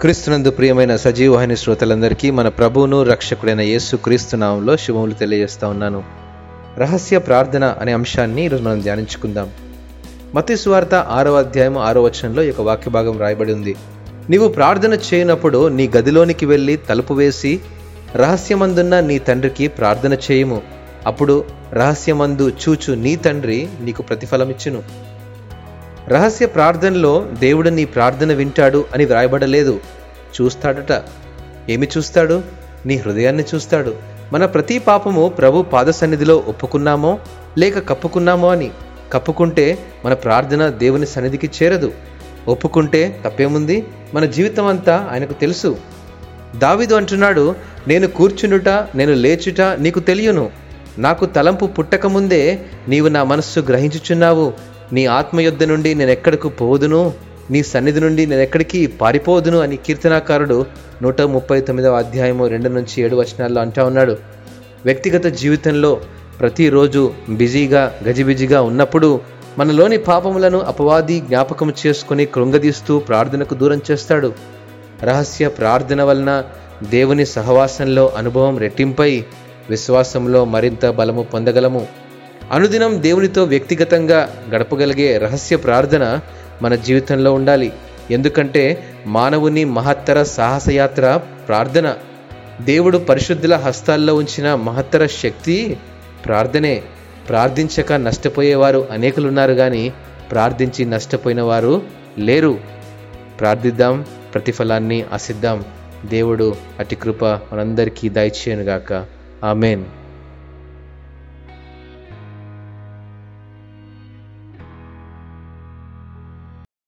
క్రీస్తునందు ప్రియమైన సజీవవాహిని శ్రోతలందరికీ మన ప్రభువును రక్షకుడైన యేసు క్రీస్తునామంలో శుభములు తెలియజేస్తా ఉన్నాను. రహస్య ప్రార్థన అనే అంశాన్ని ఈరోజు మనం ధ్యానించుకుందాం. మతి సువార్త ఆరో అధ్యాయం ఆరో వచనంలో ఈ యొక్క వాక్య భాగం రాయబడి ఉంది. నీవు ప్రార్థన చేయనప్పుడు నీ గదిలోనికి వెళ్ళి తలుపు వేసి రహస్యమందున్న నీ తండ్రికి ప్రార్థన చేయము. అప్పుడు రహస్యమందు చూచు నీ తండ్రి నీకు ప్రతిఫలమిచ్చును. రహస్య ప్రార్థనలో దేవుడు నీ ప్రార్థన వింటాడు అని వ్రాయబడలేదు. చూస్తాడట. ఏమి చూస్తాడు? నీ హృదయాన్ని చూస్తాడు. మన ప్రతి పాపము ప్రభు పాద సన్నిధిలో ఒప్పుకున్నామో లేక కప్పుకున్నామో అని. కప్పుకుంటే మన ప్రార్థన దేవుని సన్నిధికి చేరదు. ఒప్పుకుంటే తప్పేముంది? మన జీవితం అంతా ఆయనకు తెలుసు. దావిదు అంటున్నాడు నేను కూర్చుండుట నేను లేచుట నీకు తెలియను. నాకు తలంపు పుట్టకముందే నీవు నా మనస్సు గ్రహించుచున్నావు. నీ ఆత్మయుద్ధ నుండి నేను ఎక్కడికి పోదును నీ సన్నిధి నుండి నేను ఎక్కడికి పారిపోదును అని కీర్తనాకారుడు నూట ముప్పై తొమ్మిదవ అధ్యాయము రెండు నుంచి ఏడు వచనాల్లో అంటా ఉన్నాడు. వ్యక్తిగత జీవితంలో ప్రతిరోజు బిజీగా గజిబిజిగా ఉన్నప్పుడు మనలోని పాపములను అపవాది జ్ఞాపకం చేసుకుని కృంగదీస్తూ ప్రార్థనకు దూరం చేస్తాడు. రహస్య ప్రార్థన వలన దేవుని సహవాసంలో అనుభవం రెట్టింపై విశ్వాసంలో మరింత బలము పొందగలము. అనుదినం దేవునితో వ్యక్తిగతంగా గడపగలిగే రహస్య ప్రార్థన మన జీవితంలో ఉండాలి. ఎందుకంటే మానవుని మహత్తర సాహసయాత్ర ప్రార్థన. దేవుడు పరిశుద్ధుల హస్తాల్లో ఉంచిన మహత్తర శక్తి ప్రార్థనే. ప్రార్థించక నష్టపోయేవారు అనేకులున్నారు కానీ ప్రార్థించి నష్టపోయిన వారు లేరు. ప్రార్థిద్దాం ప్రతిఫలాన్ని ఆశిద్దాం. దేవుడు అతి కృప మనందరికీ దయచేయనుగాక. ఆమెన్.